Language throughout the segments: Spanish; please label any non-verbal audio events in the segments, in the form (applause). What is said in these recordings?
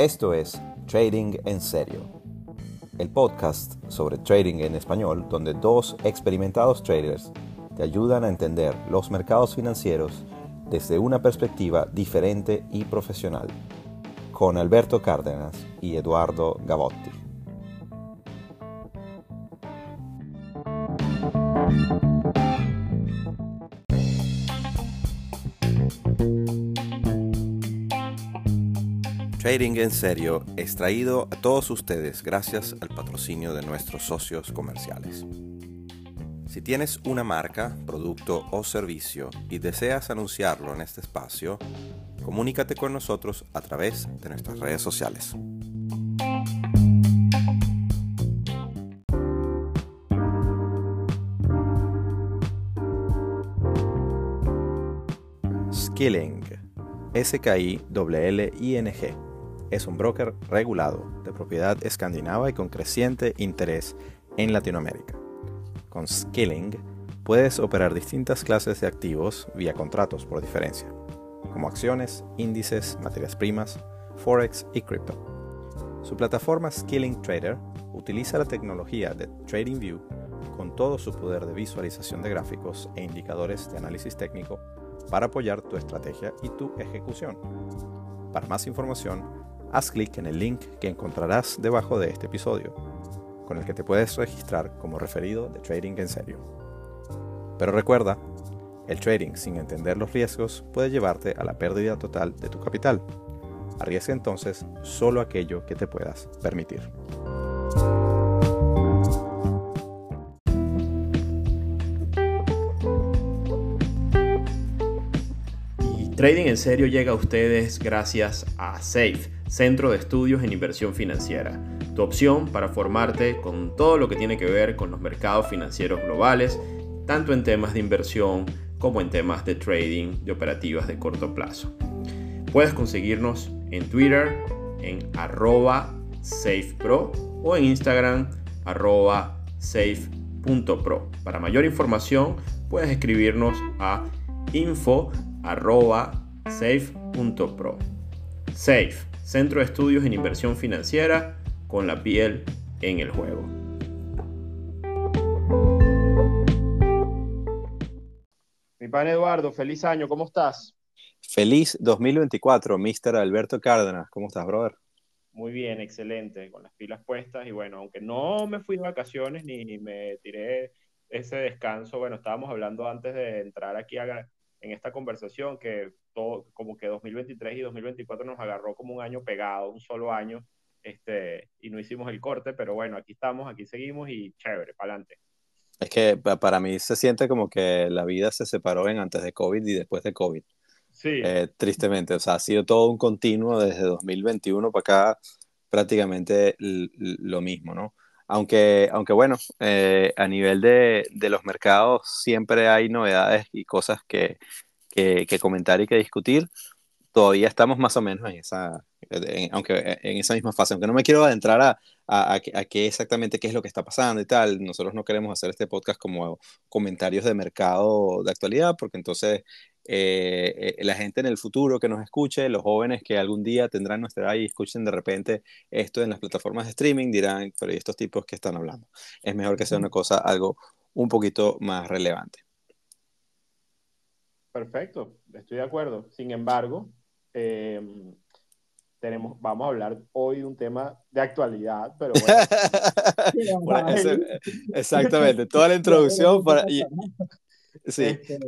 Esto es Trading en Serio, el podcast sobre trading en español donde dos experimentados traders te ayudan a entender los mercados financieros desde una perspectiva diferente y profesional, con Alberto Cárdenas y Eduardo Gavotti. Trading en Serio es traído a todos ustedes gracias al patrocinio de nuestros socios comerciales. Si tienes una marca, producto o servicio y deseas anunciarlo en este espacio, comunícate con nosotros a través de nuestras redes sociales. Skilling. S-K-I-L-L-I-N-G es un broker regulado, de propiedad escandinava y con creciente interés en Latinoamérica. Con Skilling puedes operar distintas clases de activos vía contratos por diferencia, como acciones, índices, materias primas, forex y cripto. Su plataforma Skilling Trader utiliza la tecnología de TradingView con todo su poder de visualización de gráficos e indicadores de análisis técnico para apoyar tu estrategia y tu ejecución. Para más información, haz clic en el link que encontrarás debajo de este episodio, con el que te puedes registrar como referido de Trading en serio. Pero recuerda, el trading sin entender los riesgos puede llevarte a la pérdida total de tu capital. Arriesga entonces solo aquello que te puedas permitir. Trading en serio llega a ustedes gracias a Safe Centro de Estudios en Inversión Financiera, tu opción para formarte con todo lo que tiene que ver con los mercados financieros globales, tanto en temas de inversión como en temas de trading de operativas de corto plazo. Puedes conseguirnos en Twitter en arroba safepro o en Instagram arroba safe.pro. Para mayor información puedes escribirnos a info arroba safe.pro. Safe Centro de Estudios en Inversión Financiera con la piel en el juego. Mi pan Eduardo, feliz año, ¿cómo estás? Feliz 2024, Mr. Alberto Cárdenas, ¿cómo estás, brother? Muy bien, excelente, con las pilas puestas y bueno, aunque no me fui de vacaciones ni me tiré ese descanso, bueno, estábamos hablando antes de entrar aquí en esta conversación que todo, como que 2023 y 2024 nos agarró como un año pegado, un solo año, este, y no hicimos el corte, pero bueno, aquí estamos, aquí seguimos y chévere, para adelante. Es que para mí se siente como que la vida se separó en antes de COVID y después de COVID. Sí. Eh, tristemente, o sea, ha sido todo un continuo desde 2021 para acá, prácticamente lo mismo, ¿no? Aunque, aunque bueno, eh, a nivel de, de, los mercados siempre hay novedades y cosas que, que, comentar y que discutir, todavía estamos más o menos en esa, aunque en esa misma fase, aunque no me quiero adentrar a, a, a, qué exactamente qué es lo que está pasando y tal, nosotros no queremos hacer este podcast como comentarios de mercado de actualidad, porque entonces eh, eh, la gente en el futuro que nos escuche, los jóvenes que algún día tendrán nuestra edad y escuchen de repente esto en las plataformas de streaming, dirán, pero ¿y estos tipos que están hablando? Es mejor que sea una cosa, algo un poquito más relevante. Perfecto, estoy de acuerdo. Sin embargo, em, tenemos, vamos a hablar hoy de un tema de actualidad, pero bueno. (laughs) exactamente, toda la introducción para... sí, este,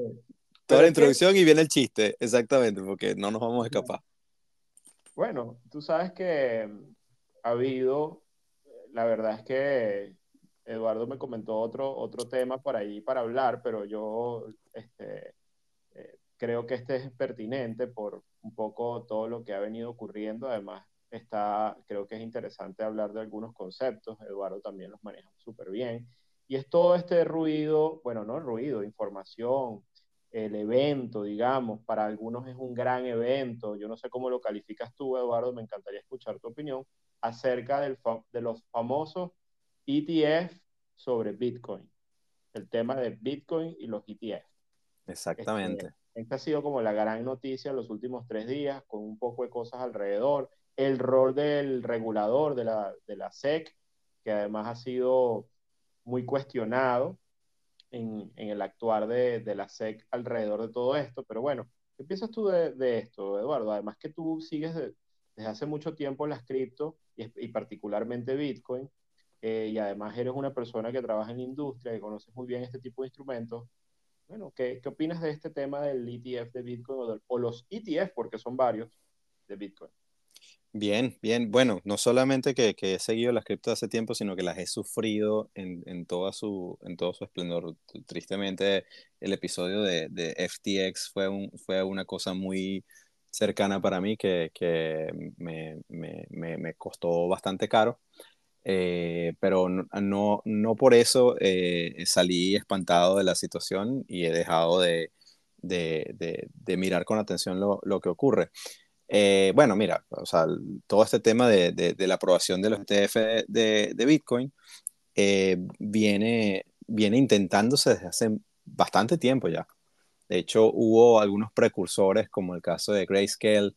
toda la introducción y viene el chiste, exactamente, porque no nos vamos a escapar. Bueno, tú sabes que ha habido, la verdad es que Eduardo me comentó otro, otro tema por ahí para hablar, pero yo este, creo que este es pertinente por un poco todo lo que ha venido ocurriendo. Además, está, creo que es interesante hablar de algunos conceptos. Eduardo también los maneja súper bien. Y es todo este ruido, bueno, no ruido, información, el evento, digamos, para algunos es un gran evento. Yo no sé cómo lo calificas tú, Eduardo, me encantaría escuchar tu opinión acerca del, de los famosos ETF sobre Bitcoin. El tema de Bitcoin y los ETF. Exactamente. Esta ha sido como la gran noticia en los últimos tres días, con un poco de cosas alrededor. el rol del regulador de la, de la SEC, que además ha sido muy cuestionado en, en el actuar de, de, la SEC alrededor de todo esto. Pero bueno, ¿qué piensas tú de, de esto, Eduardo? Además que tú sigues desde hace mucho tiempo las cripto y, y particularmente Bitcoin, eh, y además eres una persona que trabaja en la industria, y conoces muy bien este tipo de instrumentos. Bueno, ¿qué, qué opinas de este tema del ETF de Bitcoin o, o los ETF, porque son varios, de Bitcoin? Bien, bien. Bueno, no solamente que, que, he seguido las criptos hace tiempo, sino que las he sufrido en, en, toda su, en todo su esplendor. Tristemente, el episodio de, de FTX fue, un, fue una cosa muy cercana para mí que, que me, me, me, costó bastante caro. Eh, pero no, no, por eso eh, salí espantado de la situación y he dejado de, de, de, de mirar con atención lo, lo que ocurre. Eh, bueno, mira, o sea, todo este tema de, de, la aprobación de los ETF de, Bitcoin eh, viene, viene intentándose desde hace bastante tiempo ya. De hecho, hubo algunos precursores, como el caso de Grayscale,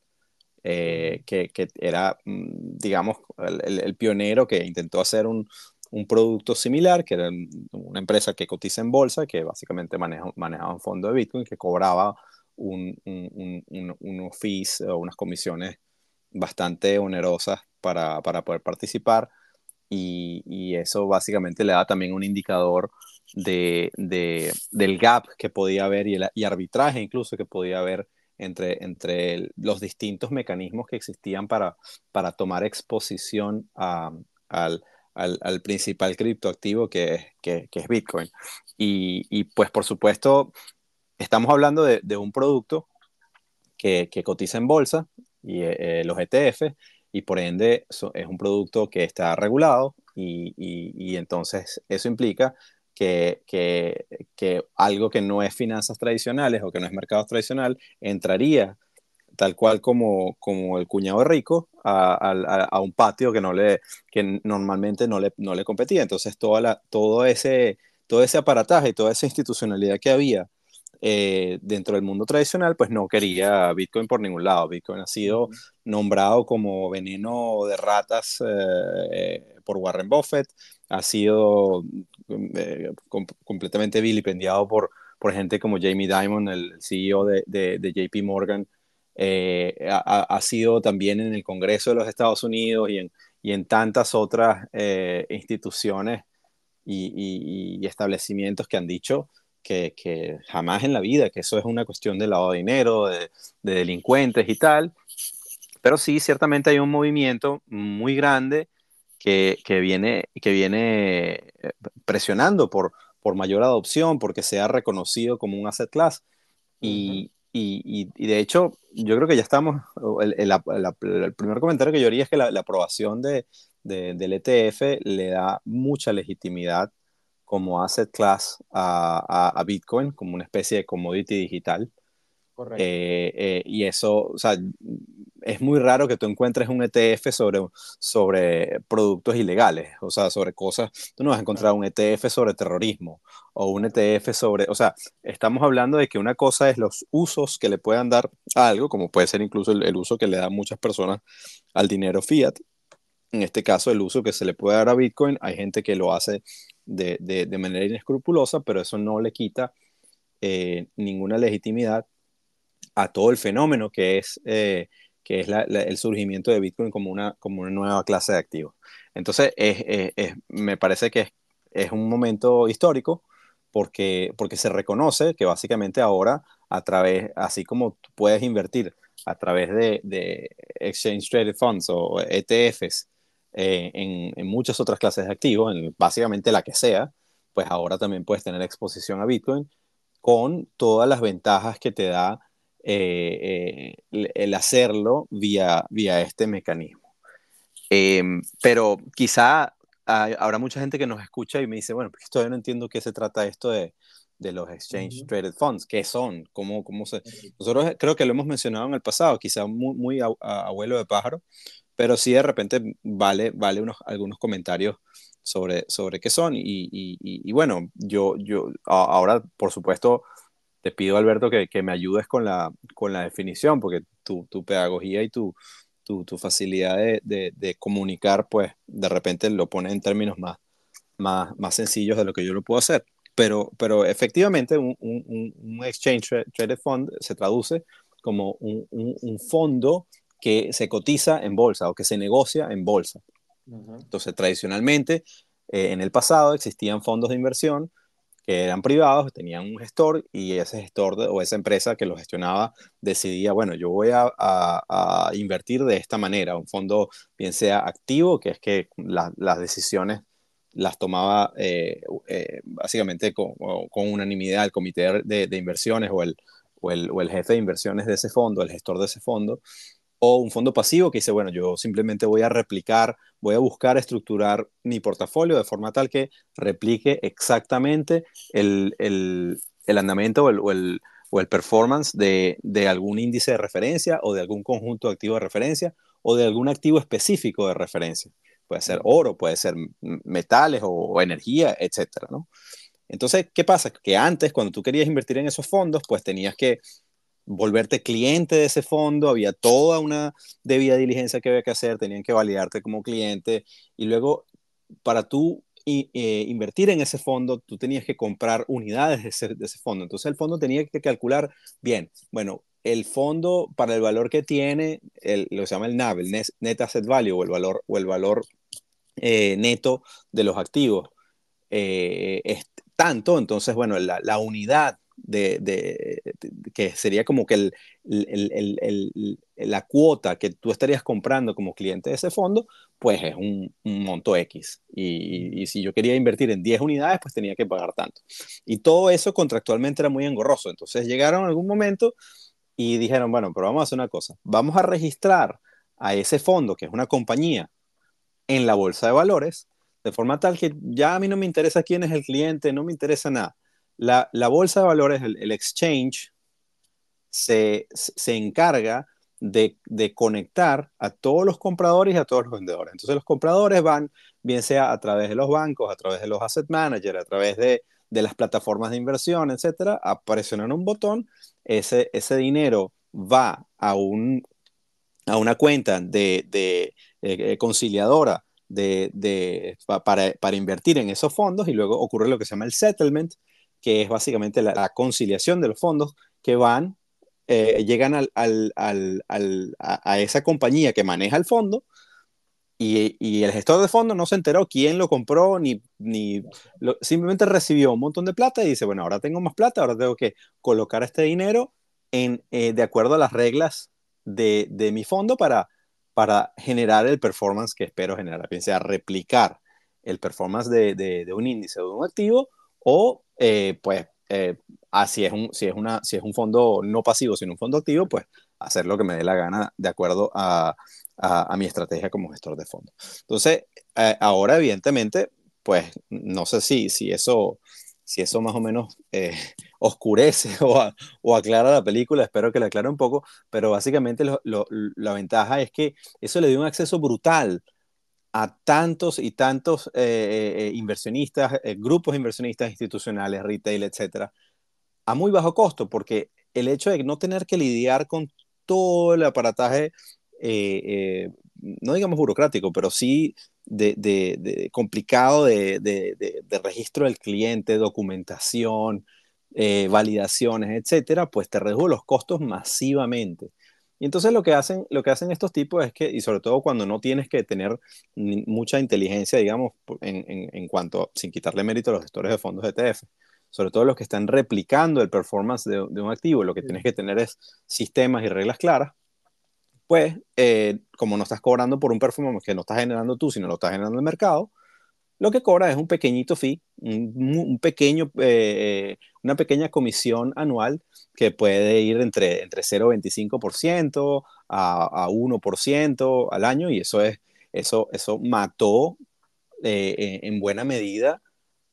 eh, que, que, era, mm, digamos, el, el, pionero que intentó hacer un, un, producto similar, que era una empresa que cotiza en bolsa, que básicamente maneja, manejaba un fondo de Bitcoin, que cobraba un, un, unos fees o unas comisiones bastante onerosas para, para poder participar. Y, y, eso básicamente le da también un indicador de, de, del gap que podía haber y, el, y arbitraje incluso que podía haber entre, entre los distintos mecanismos que existían para, para tomar exposición a, al, al, al, principal criptoactivo que es, que, que es Bitcoin. Y, y, pues por supuesto estamos hablando de, de un producto que, que, cotiza en bolsa y eh, los ETF y por ende es un producto que está regulado y, y, y entonces eso implica que, que, que, algo que no es finanzas tradicionales o que no es mercados tradicional entraría tal cual como, como el cuñado rico a, a, a, un patio que, no le, que normalmente no le, no le competía. Entonces toda la, todo, ese, todo ese aparataje y toda esa institucionalidad que había eh, dentro del mundo tradicional, pues no quería Bitcoin por ningún lado. Bitcoin ha sido nombrado como veneno de ratas eh, por Warren Buffett, ha sido eh, com completamente vilipendiado por, por gente como Jamie Dimon, el CEO de, de, de JP Morgan. Eh, ha, ha, sido también en el Congreso de los Estados Unidos y en, y en tantas otras eh, instituciones y, y, y establecimientos que han dicho que, que, jamás en la vida, que eso es una cuestión de lavado de dinero, de, de, delincuentes y tal. Pero sí, ciertamente hay un movimiento muy grande que, que viene, que viene eh, presionando por, por mayor adopción, porque se ha reconocido como un asset class. Y, uh -huh. y, y, de hecho, yo creo que ya estamos, el, el, el, el primer comentario que yo haría es que la, la aprobación de, de, del ETF le da mucha legitimidad como asset class a, a, a, Bitcoin, como una especie de commodity digital. Correcto. Eh, eh, y eso, o sea, es muy raro que tú encuentres un ETF sobre, sobre productos ilegales, o sea, sobre cosas, tú no vas a encontrar un ETF sobre terrorismo o un ETF sobre, o sea, estamos hablando de que una cosa es los usos que le puedan dar a algo, como puede ser incluso el, el uso que le dan muchas personas al dinero fiat, en este caso el uso que se le puede dar a Bitcoin, hay gente que lo hace de, de, de manera inescrupulosa, pero eso no le quita eh, ninguna legitimidad a todo el fenómeno que es, eh, que es la, la, el surgimiento de Bitcoin como una, como una nueva clase de activos. Entonces, es, es, es, me parece que es, un momento histórico porque, porque se reconoce que básicamente ahora, a través, así como puedes invertir a través de, de Exchange Traded Funds o ETFs eh, en, en, muchas otras clases de activos, en básicamente la que sea, pues ahora también puedes tener exposición a Bitcoin con todas las ventajas que te da eh, eh, el hacerlo vía, vía este mecanismo. Eh, pero quizá hay, habrá mucha gente que nos escucha y me dice, bueno, pues todavía no entiendo qué se trata esto de, de los Exchange uh -huh. Traded Funds, qué son, cómo, cómo se... Nosotros creo que lo hemos mencionado en el pasado, quizá muy, muy a, a, abuelo de pájaro, pero sí de repente vale, vale unos, algunos comentarios sobre, sobre qué son. Y, y, y, bueno, yo, yo ahora, por supuesto, te pido, Alberto, que, que me ayudes con la, con la definición, porque tu, tu pedagogía y tu, tu, tu facilidad de, de, comunicar, pues de repente lo pone en términos más, más, más sencillos de lo que yo lo puedo hacer. Pero, pero efectivamente un, un, un Exchange Traded Fund se traduce como un, un, fondo que se cotiza en bolsa o que se negocia en bolsa. Entonces, tradicionalmente, eh, en el pasado existían fondos de inversión que eran privados, tenían un gestor y ese gestor o esa empresa que lo gestionaba decidía, bueno, yo voy a, invertir de esta manera, un fondo bien sea activo, que es que las decisiones las tomaba eh, eh, básicamente con, con, unanimidad el comité de, de inversiones o el, o el, o el, jefe de inversiones de ese fondo, el gestor de ese fondo, o un fondo pasivo que dice, bueno, yo simplemente voy a replicar, voy a buscar estructurar mi portafolio de forma tal que replique exactamente el, el, el andamiento o el, o el, o el performance de, de, algún índice de referencia o de algún conjunto de activos de referencia o de algún activo específico de referencia. Puede ser oro, puede ser metales o, energía, etcétera, ¿no? Entonces, ¿qué pasa? Que antes, cuando tú querías invertir en esos fondos, pues tenías que volverte cliente de ese fondo, había toda una debida diligencia que había que hacer, tenían que validarte como cliente y luego para tú eh, invertir en ese fondo, tú tenías que comprar unidades de ese, de ese, fondo. Entonces el fondo tenía que calcular bien, bueno, el fondo para el valor que tiene, el, lo se llama el NAV, el Net, Asset Value o el valor, o el valor eh, neto de los activos, eh, es tanto, entonces, bueno, la, la unidad de, que sería como que el, el, la cuota que tú estarías comprando como cliente de ese fondo, pues es un, monto X. Y, y, si yo quería invertir en 10 unidades, pues tenía que pagar tanto. Y todo eso contractualmente era muy engorroso. Entonces llegaron en algún momento y dijeron, bueno, pero vamos a hacer una cosa, vamos a registrar a ese fondo, que es una compañía, en la bolsa de valores, de forma tal que ya a mí no me interesa quién es el cliente, no me interesa nada la, bolsa de valores, el, exchange, se, encarga de, conectar a todos los compradores y a todos los vendedores. Entonces los compradores van, bien sea a través de los bancos, a través de los asset managers, a través de, las plataformas de inversión, etcétera, a presionar un botón, ese, ese dinero va a, un, a una cuenta de, de eh, conciliadora de, para, para, invertir en esos fondos y luego ocurre lo que se llama el settlement, que es básicamente la, conciliación de los fondos que van, eh, llegan al, al, al, a, esa compañía que maneja el fondo y, y, el gestor de fondo no se enteró quién lo compró, ni, ni simplemente recibió un montón de plata y dice, bueno, ahora tengo más plata, ahora tengo que colocar este dinero en, eh, de acuerdo a las reglas de, de, mi fondo para, para generar el performance que espero generar, bien sea replicar el performance de, de, de un índice o de un activo o eh, pues eh, ah, si, es un, si, es una, si es un fondo no pasivo, sino un fondo activo, pues hacer lo que me dé la gana de acuerdo a, a, mi estrategia como gestor de fondo. Entonces, eh, ahora evidentemente, pues no sé si, si, eso, si eso más o menos (laughs) oscurece o, o, aclara la película, espero que la aclare un poco, pero básicamente lo, la ventaja es que eso le dio un acceso brutal a tantos y tantos eh, eh, eh, inversionistas, grupos inversionistas institucionales, retail, etcétera, a muy bajo costo, porque el hecho de no tener que lidiar con todo el aparataje, no digamos burocrático, pero sí de, complicado de, de, registro del cliente, documentación, validaciones, etcétera, pues te redujo los costos masivamente. Y entonces lo que hacen, lo que hacen estos tipos es que, y sobre todo cuando no tienes que tener mucha inteligencia, digamos, en, en, cuanto, sin quitarle mérito a los gestores de fondos ETF, sobre todo los que están replicando el performance de, un activo, lo que tienes que tener es sistemas y reglas claras, pues eh, como no estás cobrando por un performance que no estás generando tú, sino lo estás generando el mercado, lo que cobra es un pequeñito fee, un, pequeño, eh, una pequeña comisión anual que puede ir entre, entre 0,25% a, a 1% al año y eso, es, eso, eso mató eh, en buena medida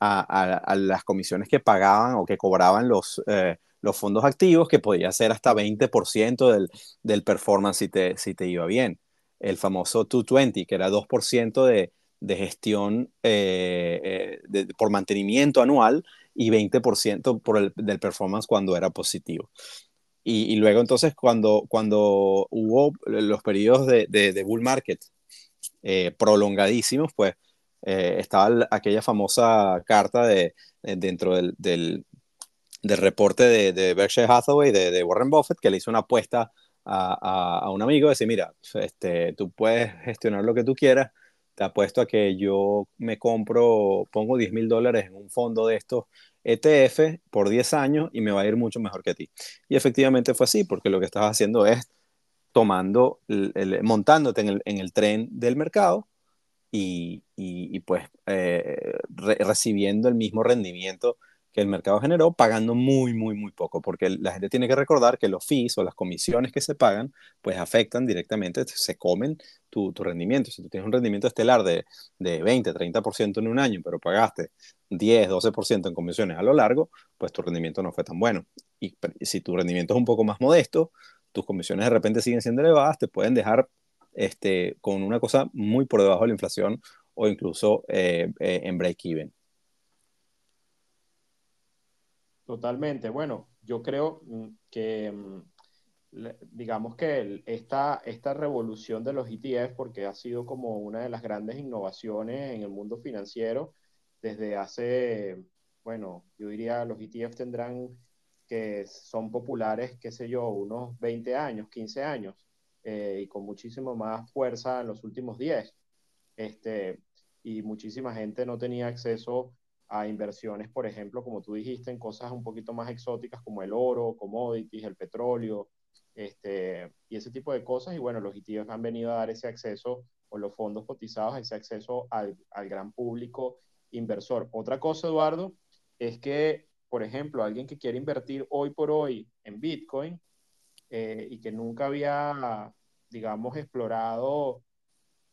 a, las comisiones que pagaban o que cobraban los, eh, los fondos activos, que podía ser hasta 20% del, del performance si te, si te iba bien. El famoso 220, que era 2% de de gestión eh, eh, por mantenimiento anual y 20% por el, del performance cuando era positivo. y, luego entonces cuando, cuando hubo los periodos de, de, bull market eh, prolongadísimos, pues eh, estaba aquella famosa carta de, dentro del, del, reporte de, de Berkshire Hathaway de, Warren Buffett que le hizo una apuesta a, a, un amigo, decir, mira, este, tú puedes gestionar lo que tú quieras, te apuesto a que yo me compro, pongo 10 mil dólares en un fondo de estos ETF por 10 años y me va a ir mucho mejor que a ti. Y efectivamente fue así, porque lo que estabas haciendo es tomando, montándote en el, en el, tren del mercado y, y, pues eh, recibiendo el mismo rendimiento que el mercado generó pagando muy, muy, muy poco, porque la gente tiene que recordar que los fees o las comisiones que se pagan, pues afectan directamente, se comen tu, tu rendimiento. Si tú tienes un rendimiento estelar de, de 20, 30% en un año, pero pagaste 10, 12% en comisiones a lo largo, pues tu rendimiento no fue tan bueno. Y si tu rendimiento es un poco más modesto, tus comisiones de repente siguen siendo elevadas, te pueden dejar este, con una cosa muy por debajo de la inflación o incluso eh, eh, en break-even. Totalmente. Bueno, yo creo mm, que, mm, digamos que esta, esta revolución de los ETF, porque ha sido como una de las grandes innovaciones en el mundo financiero desde hace, bueno, yo diría los ETF tendrán que son populares, qué sé yo, unos 20 años, 15 años, eh, y con muchísimo más fuerza en los últimos 10. Este, y muchísima gente no tenía acceso a inversiones, por ejemplo, como tú dijiste, en cosas un poquito más exóticas como el oro, commodities, el petróleo, este, y ese tipo de cosas. Y bueno, los ETFs han venido a dar ese acceso, o los fondos cotizados, ese acceso al, al gran público inversor. Otra cosa, Eduardo, es que, por ejemplo, alguien que quiere invertir hoy por hoy en Bitcoin eh, y que nunca había, digamos, explorado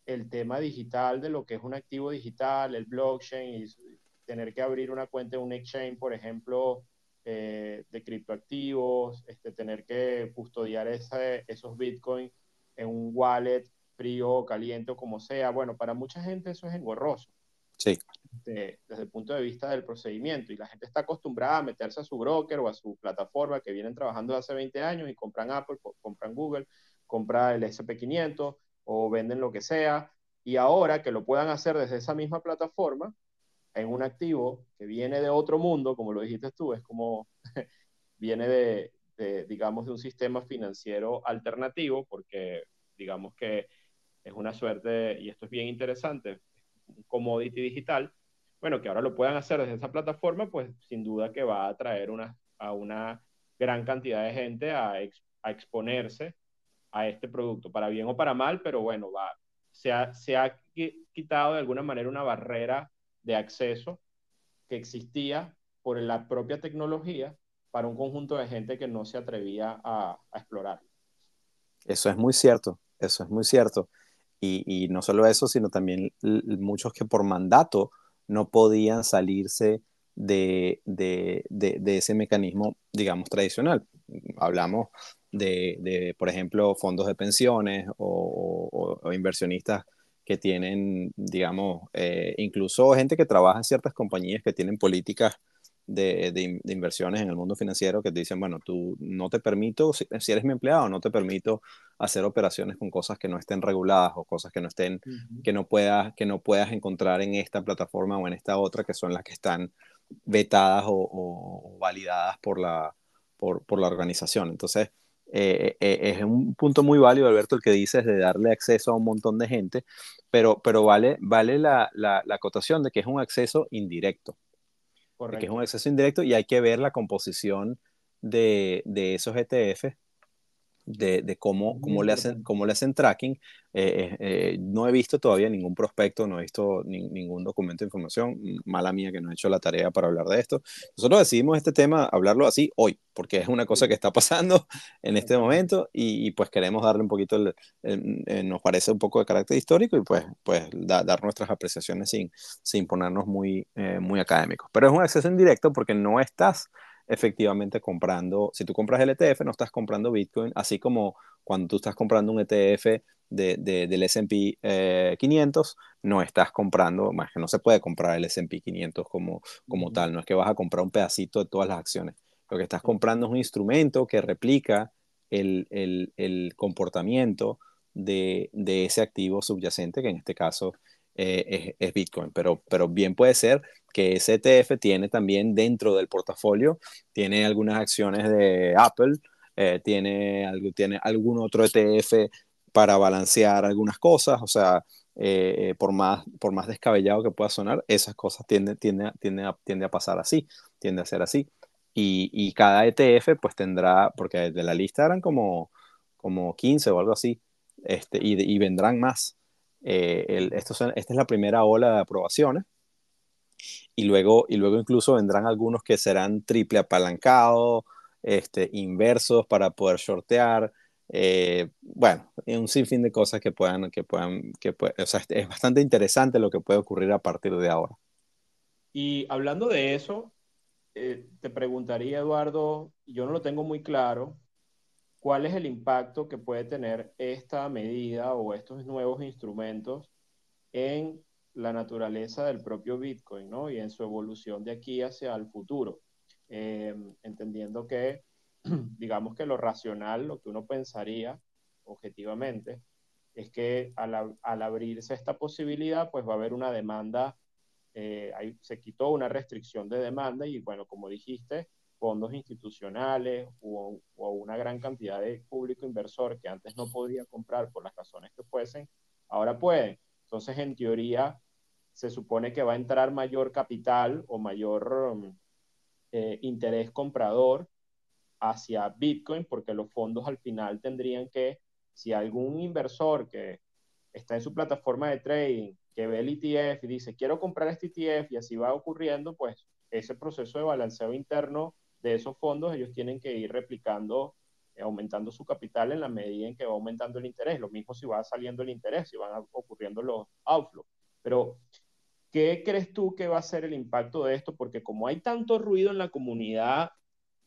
el tema digital de lo que es un activo digital, el blockchain y tener que abrir una cuenta en un exchange, por ejemplo, eh, de criptoactivos, este, tener que custodiar esos bitcoins en un wallet frío, caliente o como sea. Bueno, para mucha gente eso es engorroso. Sí. Este, desde el punto de vista del procedimiento. Y la gente está acostumbrada a meterse a su broker o a su plataforma que vienen trabajando hace 20 años y compran Apple, compran Google, compran el SP500 o venden lo que sea. Y ahora que lo puedan hacer desde esa misma plataforma, en un activo que viene de otro mundo, como lo dijiste tú, es como (laughs) viene de, digamos, de un sistema financiero alternativo, porque digamos que es una suerte, y esto es bien interesante, un commodity digital, bueno, que ahora lo puedan hacer desde esa plataforma, pues sin duda que va a atraer una, a una gran cantidad de gente a, a exponerse a este producto, para bien o para mal, pero bueno, va, se ha, se ha quitado de alguna manera una barrera de acceso que existía por la propia tecnología para un conjunto de gente que no se atrevía a, explorar. Eso es muy cierto, eso es muy cierto. Y, no solo eso, sino también muchos que por mandato no podían salirse de, ese mecanismo, digamos, tradicional. Hablamos de, por ejemplo, fondos de pensiones o inversionistas que tienen, digamos, eh, incluso gente que trabaja en ciertas compañías que tienen políticas de, de, inversiones en el mundo financiero que te dicen, bueno, tú no te permito, si, eres mi empleado, no te permito hacer operaciones con cosas que no estén reguladas o cosas que no estén, que, no puedas, que no puedas encontrar en esta plataforma o en esta otra, que son las que están vetadas o, o validadas por la, por, por la organización. Entonces, eh, eh, es un punto muy válido, Alberto, el que dices de darle acceso a un montón de gente, pero, pero vale, vale la, la, acotación de que es un acceso indirecto. Que es un acceso indirecto y hay que ver la composición de, de esos ETF de, de cómo, cómo, le hacen, cómo le hacen tracking. Eh, eh, eh, no he visto todavía ningún prospecto, no he visto ningún documento de información. Mala mía que no he hecho la tarea para hablar de esto. Nosotros decidimos este tema, hablarlo así hoy, porque es una cosa que está pasando (laughs) en este momento y, pues queremos darle un poquito, nos parece un poco de carácter histórico y pues, pues dar nuestras apreciaciones sin, sin ponernos muy, muy académicos. Pero es un acceso indirecto porque no estás efectivamente comprando, si tú compras el ETF, no estás comprando Bitcoin, así como cuando tú estás comprando un ETF de, del SP 500, eh, no estás comprando, más que no se puede comprar el SP 500 como, como tal, no es que vas a comprar un pedacito de todas las acciones. Lo que estás comprando es un instrumento que replica el, el, el comportamiento de, de, ese activo subyacente, que en este caso eh, es, es, Bitcoin. Pero, pero bien puede ser que ese ETF tiene también dentro del portafolio, tiene algunas acciones de Apple, eh, tiene, tiene algún otro ETF para balancear algunas cosas, o sea, eh, por, más, por más descabellado que pueda sonar, esas cosas tienden, tiende, tiende, a, a pasar así, tiende a ser así. Y, y, cada ETF pues tendrá, porque de la lista eran como, como 15 o algo así, este, y, y vendrán más. Eh, esto son, esta es la primera ola de aprobaciones. Y luego, y luego incluso vendrán algunos que serán triple apalancados, este, inversos para poder shortear. Eh, bueno, un sinfín de cosas que puedan, que puedan, que o sea, es bastante interesante lo que puede ocurrir a partir de ahora. Y hablando de eso, eh, te preguntaría, Eduardo, yo no lo tengo muy claro, ¿cuál es el impacto que puede tener esta medida o estos nuevos instrumentos en la naturaleza del propio Bitcoin ¿no? y en su evolución de aquí hacia el futuro? Eh, entendiendo que, (clears throat) digamos que lo racional, lo que uno pensaría objetivamente, es que al, al abrirse esta posibilidad, pues va a haber una demanda, eh, se quitó una restricción de demanda y bueno, como dijiste, fondos institucionales o, o, una gran cantidad de público inversor que antes no podía comprar por las razones que fuesen, ahora pueden. Entonces, en teoría, se supone que va a entrar mayor capital o mayor um, eh, interés comprador hacia Bitcoin, porque los fondos al final tendrían que, si algún inversor que está en su plataforma de trading, que ve el ETF y dice, quiero comprar este ETF y así va ocurriendo, pues ese proceso de balanceo interno de esos fondos, ellos tienen que ir replicando, aumentando su capital en la medida en que va aumentando el interés. Lo mismo si va saliendo el interés, si van ocurriendo los outflows. Pero, ¿qué crees tú que va a ser el impacto de esto? Porque como hay tanto ruido en la comunidad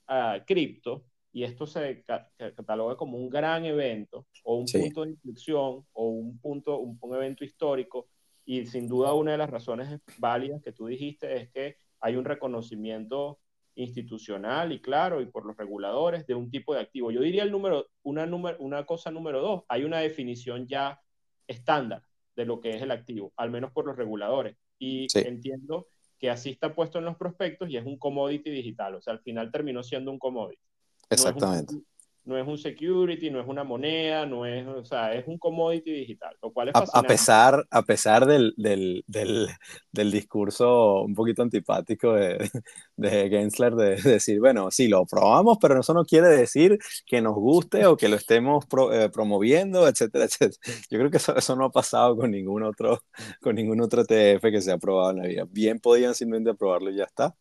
uh, cripto, y esto se cataloga como un gran evento, o un sí. punto de inflexión, o un punto, un, un evento histórico, y sin duda una de las razones válidas que tú dijiste es que hay un reconocimiento institucional y claro, y por los reguladores de un tipo de activo. Yo diría el número, una, número, una cosa número dos, hay una definición ya estándar de lo que es el activo, al menos por los reguladores. Y sí. entiendo que así está puesto en los prospectos y es un commodity digital, o sea, al final terminó siendo un commodity. Exactamente. No es un, no es un security, no es una moneda, no es, o sea, es un commodity digital, lo cual es a, a, pesar, a pesar del, del, del, del, discurso un poquito antipático de, de Gensler de, de, decir, bueno, sí, lo probamos, pero eso no quiere decir que nos guste o que lo estemos pro, eh, promoviendo, etcétera, etcétera. Yo creo que eso, eso, no ha pasado con ningún otro, con ningún otro TF que se ha aprobado en la vida. Bien podían simplemente aprobarlo y ya está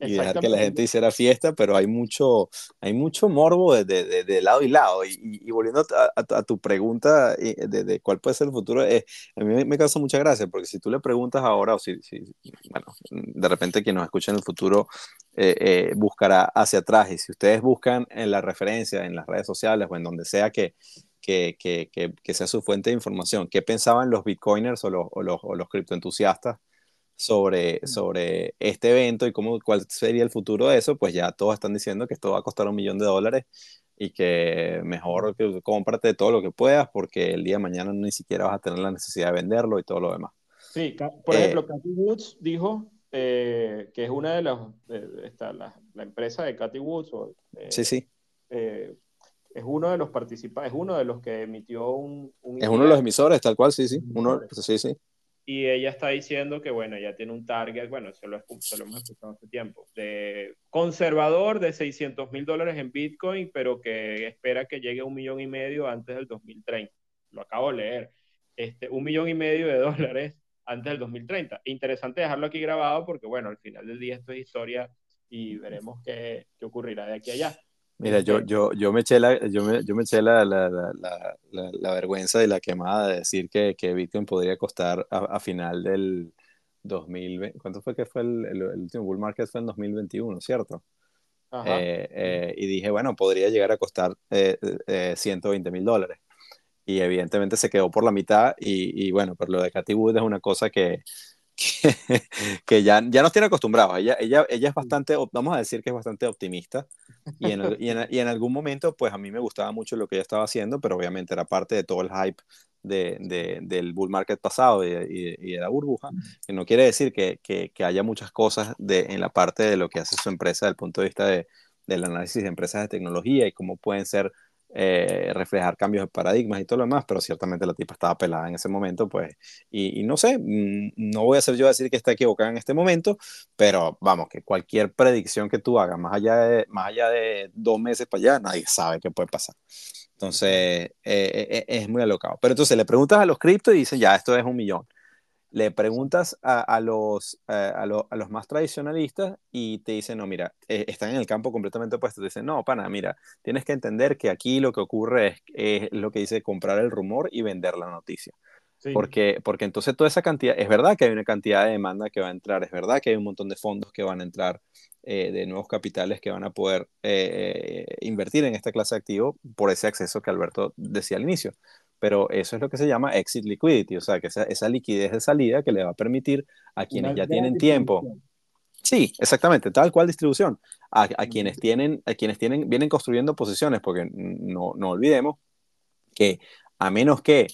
y dejar que la gente hiciera fiesta, pero hay mucho, hay mucho morbo de, de, de lado y lado. Y, y volviendo a, a, a, tu pregunta de, de, cuál puede ser el futuro, eh, a mí me causa mucha gracia, porque si tú le preguntas ahora, o si, si bueno, de repente quien nos escucha en el futuro eh, eh, buscará hacia atrás, y si ustedes buscan en la referencia, en las redes sociales o en donde sea que, que, que, que, que sea su fuente de información, qué pensaban los bitcoiners o los, o los, o los criptoentusiastas sobre, sobre este evento y cómo, cuál sería el futuro de eso, pues ya todos están diciendo que esto va a costar un millón de dólares y que mejor que cómprate todo lo que puedas porque el día de mañana ni siquiera vas a tener la necesidad de venderlo y todo lo demás. Sí, por ejemplo, eh, Cathy Woods dijo eh, que es una de las, eh, esta, la, la, empresa de Cathy Woods, o, sí, sí. es uno de los participantes, es uno de los que emitió un... un es uno de los emisores, tal cual, sí, sí. Uno, sí, sí y ella está diciendo que, bueno, ya tiene un target, bueno, se lo, se lo hemos escuchado hace tiempo, de conservador de 600 mil dólares en Bitcoin, pero que espera que llegue a un millón y medio antes del 2030. Lo acabo de leer. Este, un millón y medio de dólares antes del 2030. Interesante dejarlo aquí grabado porque, bueno, al final del día esto es historia y veremos qué, qué ocurrirá de aquí a allá. Mira, yo, yo, yo me eché, la, yo me, yo me eché la, la, la, la, vergüenza y la quemada de decir que, que Bitcoin podría costar a, a, final del 2020. ¿Cuánto fue que fue el, el, el, último bull market? Fue en 2021, ¿cierto? Eh, eh, y dije, bueno, podría llegar a costar eh, 120 eh, mil dólares. Y evidentemente se quedó por la mitad. Y, y, bueno, pero lo de Cathy Wood es una cosa que, (laughs) que, ya, ya nos tiene acostumbrados. Ella, ella, ella es bastante, vamos a decir que es bastante optimista. Y en, y, en, y en, algún momento, pues a mí me gustaba mucho lo que ella estaba haciendo, pero obviamente era parte de todo el hype de, de, del bull market pasado y, y, de la burbuja, que no quiere decir que, que, que, haya muchas cosas de, en la parte de lo que hace su empresa desde el punto de vista de, del análisis de empresas de tecnología y cómo pueden ser eh, reflejar cambios de paradigmas y todo lo demás, pero ciertamente la tipa estaba pelada en ese momento, pues, y, no sé, mm, no voy a ser yo a decir que está equivocada en este momento, pero vamos, que cualquier predicción que tú hagas, más allá de, más allá de dos meses para allá, nadie sabe qué puede pasar. Entonces, eh, eh, es muy alocado. Pero entonces le preguntas a los criptos y dicen, ya, esto es un millón le preguntas a, los, eh, a, los más tradicionalistas y te dicen, no, mira, eh, están en el campo completamente opuesto. Te dicen, no, pana, mira, tienes que entender que aquí lo que ocurre es, lo que dice comprar el rumor y vender la noticia. Porque, porque entonces toda esa cantidad, es verdad que hay una cantidad de demanda que va a entrar, es verdad que hay un montón de fondos que van a entrar, eh, de nuevos capitales que van a poder invertir en esta clase de activo por ese acceso que Alberto decía al inicio pero eso es lo que se llama exit liquidity, o sea, que esa, esa liquidez de salida que le va a permitir a quienes ya tienen tiempo. Sí, exactamente, tal cual distribución. A, a quienes tienen, a quienes tienen, vienen construyendo posiciones, porque no, no olvidemos que a menos que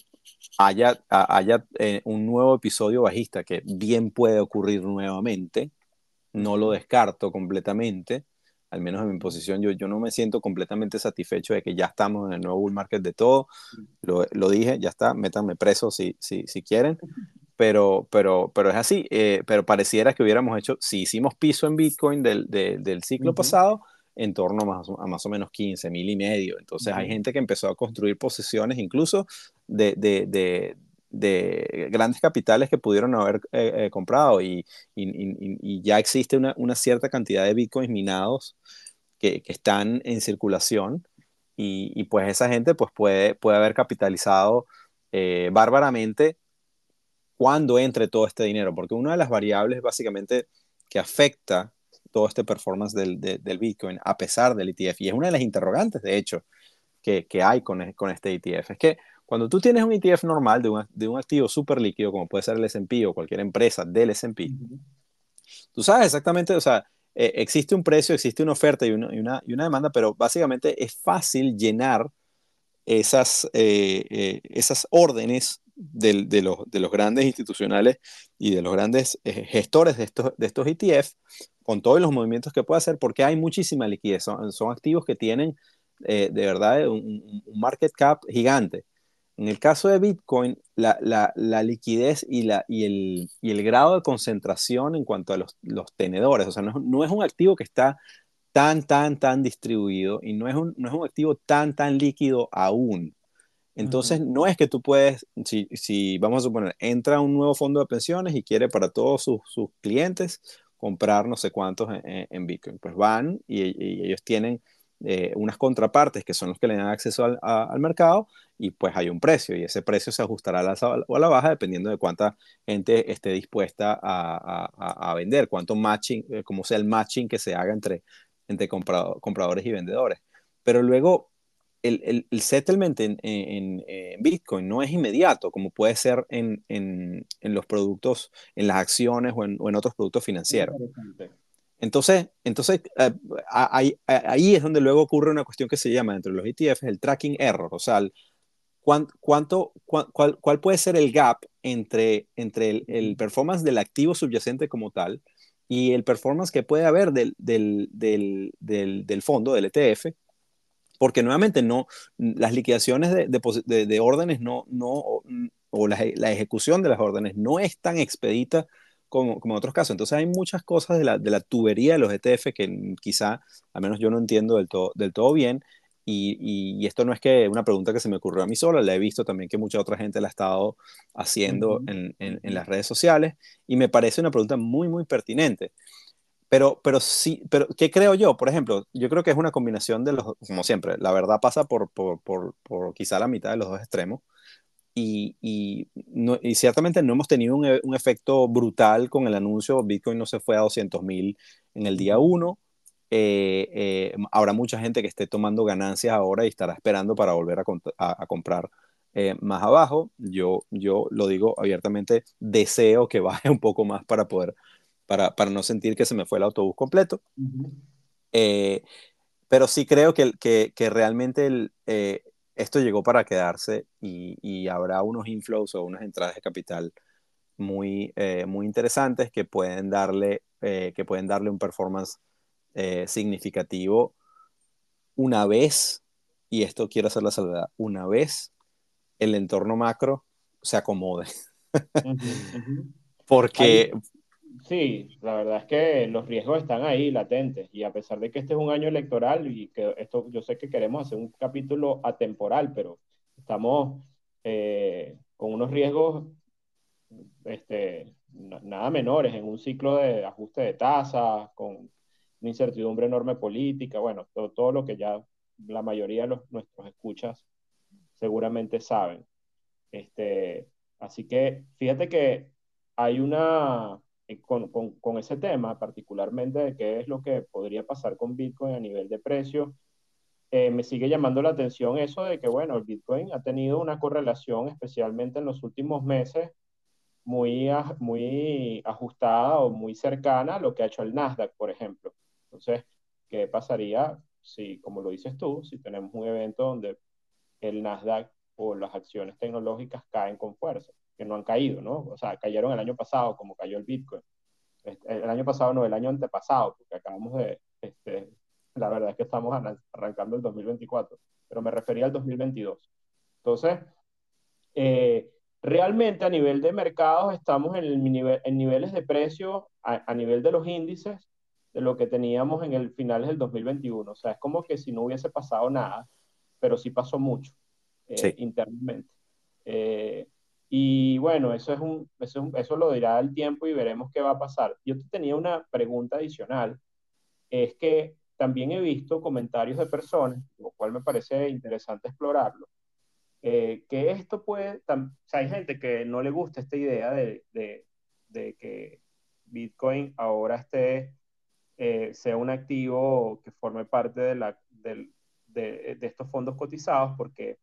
haya, haya eh, un nuevo episodio bajista, que bien puede ocurrir nuevamente, no lo descarto completamente, al menos en mi posición, yo, yo no me siento completamente satisfecho de que ya estamos en el nuevo bull market de todo. Lo, lo dije, ya está, métanme preso si, si, si quieren. Pero, pero, pero es así, eh, pero pareciera que hubiéramos hecho, si hicimos piso en Bitcoin del, del ciclo pasado, en torno a más, a más, o menos 15 mil y medio. Entonces hay gente que empezó a construir posiciones incluso de, de, de, de grandes capitales que pudieron haber eh, eh, comprado y, y, ya existe una, una, cierta cantidad de bitcoins minados que, que están en circulación y, pues esa gente pues puede, puede haber capitalizado eh, bárbaramente cuando entre todo este dinero, porque una de las variables básicamente que afecta todo este performance del, del Bitcoin a pesar del ETF, y es una de las interrogantes de hecho que, que hay con, con este ETF, es que cuando tú tienes un ETF normal de un, de un activo súper líquido, como puede ser el S&P o cualquier empresa del S&P, tú sabes exactamente, o sea, eh, existe un precio, existe una oferta y una, y, una, y una, demanda, pero básicamente es fácil llenar esas, eh, eh, esas órdenes de, de, los, de, los, grandes institucionales y de los grandes gestores de estos, de estos ETF con todos los movimientos que puede hacer, porque hay muchísima liquidez. Son, son activos que tienen de verdad un, un market cap gigante. En el caso de Bitcoin, la, la, la liquidez y, la, y, el, y, el, grado de concentración en cuanto a los, los tenedores, o sea, no, no, es un activo que está tan, tan, tan distribuido y no es un, no es un activo tan, tan líquido aún. Entonces, uh -huh. no es que tú puedes, si, si, vamos a suponer, entra un nuevo fondo de pensiones y quiere para todos sus, sus clientes comprar no sé cuántos en, en Bitcoin, pues van y, y ellos tienen eh, unas contrapartes que son los que le dan acceso al, mercado y pues hay un precio y ese precio se ajustará a la, o a la baja dependiendo de cuánta gente esté dispuesta a, a, vender, cuánto matching, eh, como sea el matching que se haga entre, entre comprado, compradores y vendedores. Pero luego el, el, el settlement en, Bitcoin no es inmediato como puede ser en, en los productos, en las acciones o en, otros productos financieros. Entonces, entonces eh, ahí, ahí, es donde luego ocurre una cuestión que se llama entre los ETFs el tracking error, o sea, el, cuánto, cuál, cuál, puede ser el gap entre, entre el, el, performance del activo subyacente como tal y el performance que puede haber del, del, del, del fondo, del ETF, porque nuevamente no, las liquidaciones de, de, de órdenes no, no, o la, la, ejecución de las órdenes no es tan expedita como, como en otros casos. Entonces hay muchas cosas de la, de la tubería de los ETF que quizá, al menos yo no entiendo del todo, del todo bien. Y, y, y, esto no es que una pregunta que se me ocurrió a mí sola, la he visto también que mucha otra gente la ha estado haciendo uh -huh. en, en, en, las redes sociales y me parece una pregunta muy, muy pertinente. Pero, pero sí, pero ¿qué creo yo? Por ejemplo, yo creo que es una combinación de los, como siempre, la verdad pasa por, por, por, por quizá la mitad de los dos extremos y, y, no, y, ciertamente no hemos tenido un, un, efecto brutal con el anuncio. Bitcoin no se fue a 200 mil en el día 1. Eh, eh, habrá mucha gente que esté tomando ganancias ahora y estará esperando para volver a, a, a comprar eh, más abajo. Yo, yo lo digo abiertamente, deseo que (laughs) baje un poco más para poder, para, para no sentir que se me fue el autobús completo. Eh, pero sí creo que, que, que realmente el, esto llegó para quedarse y, y, habrá unos inflows o unas entradas de capital muy, muy interesantes que pueden darle, que pueden darle un performance significativo una vez, y esto quiero hacer la salvedad, una vez el entorno macro se acomode. (laughs) Porque... sí, la verdad es que los riesgos están ahí latentes y a pesar de que este es un año electoral y que esto yo sé que queremos hacer un capítulo atemporal, pero estamos eh, con unos riesgos este, nada menores en un ciclo de ajuste de tasas, con una incertidumbre enorme política, bueno, todo, todo lo que ya la mayoría de los, nuestros escuchas seguramente saben. Este, así que fíjate que hay una, con, con, con, ese tema particularmente de qué es lo que podría pasar con Bitcoin a nivel de precio, eh, me sigue llamando la atención eso de que, bueno, el Bitcoin ha tenido una correlación, especialmente en los últimos meses, muy, muy ajustada o muy cercana a lo que ha hecho el Nasdaq, por ejemplo. Entonces, ¿qué pasaría si, como lo dices tú, si tenemos un evento donde el Nasdaq o las acciones tecnológicas caen con fuerza, que no han caído, ¿no? O sea, cayeron el año pasado como cayó el Bitcoin. Este, el año pasado no, el año antepasado, porque acabamos de, este, la verdad es que estamos arrancando el 2024, pero me refería al 2022. Entonces, eh, realmente a nivel de mercados estamos en, el nivel, en niveles de precio, a, a, nivel de los índices, de lo que teníamos en el finales del 2021. O sea, es como que si no hubiese pasado nada, pero sí pasó mucho eh, internamente. Eh, y bueno, eso, es un, eso, eso lo dirá el tiempo y veremos qué va a pasar. Yo te tenía una pregunta adicional, es que también he visto comentarios de personas, lo cual me parece interesante explorarlo, eh, que esto puede, o sea, hay gente que no le gusta esta idea de, de, de que Bitcoin ahora esté, sea un activo que forme parte de la, del, de, estos fondos cotizados, porque,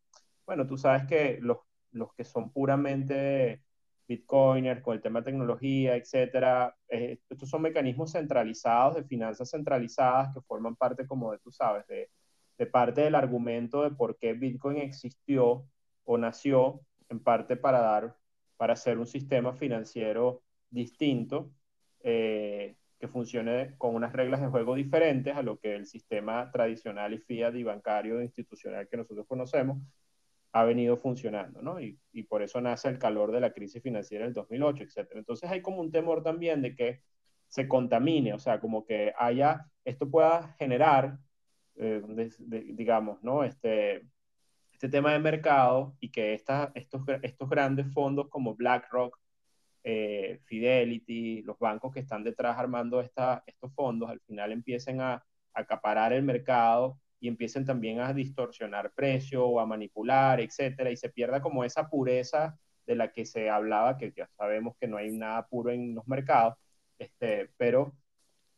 bueno, tú sabes que los, los que son puramente bitcoiners con el tema tecnología, etcétera, eh, estos son mecanismos centralizados, de finanzas centralizadas, que forman parte, como de, tú sabes, de, de parte del argumento de por qué Bitcoin existió o nació, en parte para dar, para hacer un sistema financiero distinto, eh, que funcione con unas reglas de juego diferentes a lo que el sistema tradicional y fiat y bancario institucional que nosotros conocemos ha venido funcionando, ¿no? Y, y, por eso nace el calor de la crisis financiera del 2008, etc. Entonces hay como un temor también de que se contamine, o sea, como que haya, esto pueda generar, eh, digamos, ¿no? Este, este tema de mercado y que esta, estos, estos grandes fondos como BlackRock eh, Fidelity, los bancos que están detrás armando esta, estos fondos, al final empiecen a, acaparar el mercado y empiecen también a distorsionar precio o a manipular, etcétera, y se pierda como esa pureza de la que se hablaba, que ya sabemos que no hay nada puro en los mercados, este, pero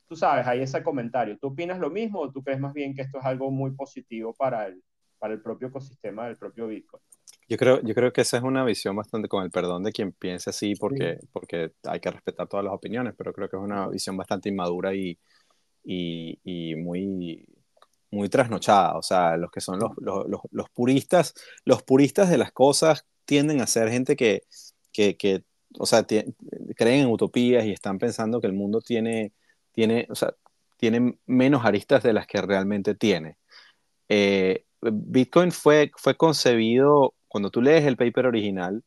tú sabes, hay ese comentario. ¿Tú opinas lo mismo o tú crees más bien que esto es algo muy positivo para el, para el propio ecosistema del propio Bitcoin? Yo creo, yo creo que esa es una visión bastante con el perdón de quien piense así, porque, porque hay que respetar todas las opiniones, pero creo que es una visión bastante inmadura y, y, y muy, muy trasnochada. O sea, los que son los, los, los, puristas, los puristas de las cosas tienden a ser gente que, que, que o sea, creen en utopías y están pensando que el mundo tiene, tiene, o sea, tiene menos aristas de las que realmente tiene. Eh, Bitcoin fue, fue concebido cuando tú lees el paper original,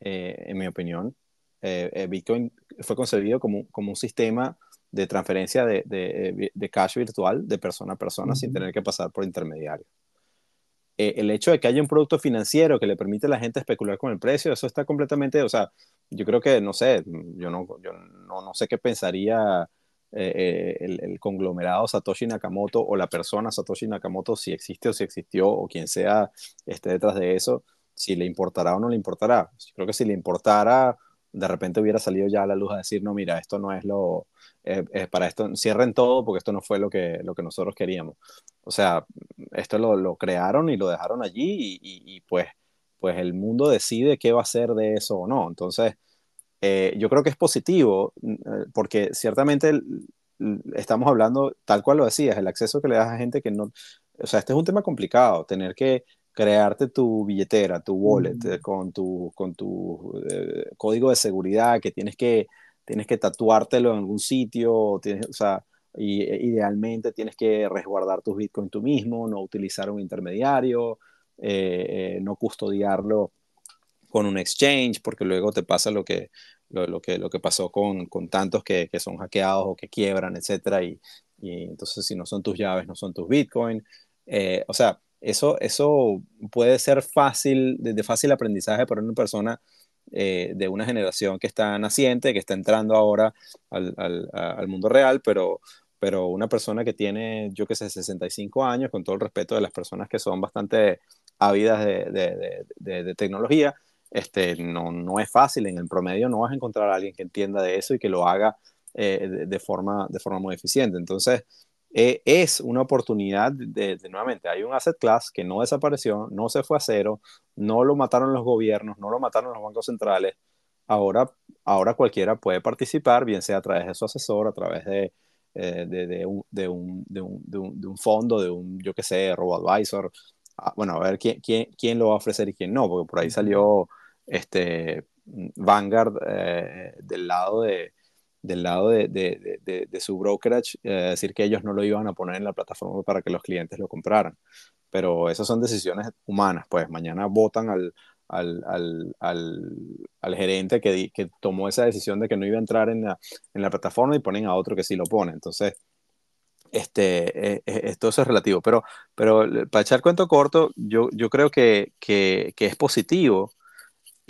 eh, en mi opinión, eh, Bitcoin fue concebido como, como, un sistema de transferencia de, de, de, cash virtual de persona a persona sin tener que pasar por intermediarios. el hecho de que haya un producto financiero que le permite a la gente especular con el precio, eso está completamente, o sea, yo creo que, no sé, yo no, yo no, no sé qué pensaría el, el, conglomerado Satoshi Nakamoto o la persona Satoshi Nakamoto, si existe o si existió o quien sea esté detrás de eso, si le importará o no le importará. Yo creo que si le importara, de repente hubiera salido ya a la luz a decir, no, mira, esto no es lo, eh, para esto, cierren todo porque esto no fue lo que, lo que nosotros queríamos. O sea, esto lo, lo crearon y lo dejaron allí y, y, pues pues el mundo decide qué va a hacer de eso o no. Entonces, eh, yo creo que es positivo, eh, porque ciertamente estamos hablando, tal cual lo decías, el acceso que le das a gente que no, o sea, este es un tema complicado, tener que crearte tu billetera, tu wallet, eh, con tu, con tu código de seguridad que tienes que, tienes que tatuártelo en algún sitio, tienes, o sea, y, idealmente tienes que resguardar tus bitcoins tú mismo, no utilizar un intermediario, no custodiarlo con un exchange, porque luego te pasa lo que, lo, que, lo que pasó con, con tantos que, que, son hackeados o que quiebran, etcétera, y, y, entonces si no son tus llaves, no son tus Bitcoin. Eh, o sea, eso, eso puede ser fácil, de, fácil aprendizaje para una persona eh, de una generación que está naciente, que está entrando ahora al, al, mundo real, pero, pero una persona que tiene, yo que sé, 65 años, con todo el respeto de las personas que son bastante ávidas de, de, de, de tecnología, este, no, no es fácil, en el promedio no vas a encontrar a alguien que entienda de eso y que lo haga eh, de, forma, de forma muy eficiente. Entonces, eh, es una oportunidad de, nuevamente, hay un asset class que no desapareció, no se fue a cero, no lo mataron los gobiernos, no lo mataron los bancos centrales. Ahora, ahora cualquiera puede participar, bien sea a través de su asesor, a través de, eh, de, un, de, un, de, un, de, un, fondo, de un, yo qué sé, robo-advisor. Ah, bueno, a ver quién, quién, quién, lo va a ofrecer y quién no, porque por ahí salió este, Vanguard eh, del lado de del lado de, de, de, su brokerage, eh, decir que ellos no lo iban a poner en la plataforma para que los clientes lo compraran. Pero esas son decisiones humanas, pues mañana votan al, al, al, al, gerente que, que, tomó esa decisión de que no iba a entrar en la, en la plataforma y ponen a otro que sí lo pone. Entonces, este, eh, esto es relativo. Pero, pero para echar cuento corto, yo, yo creo que, que es positivo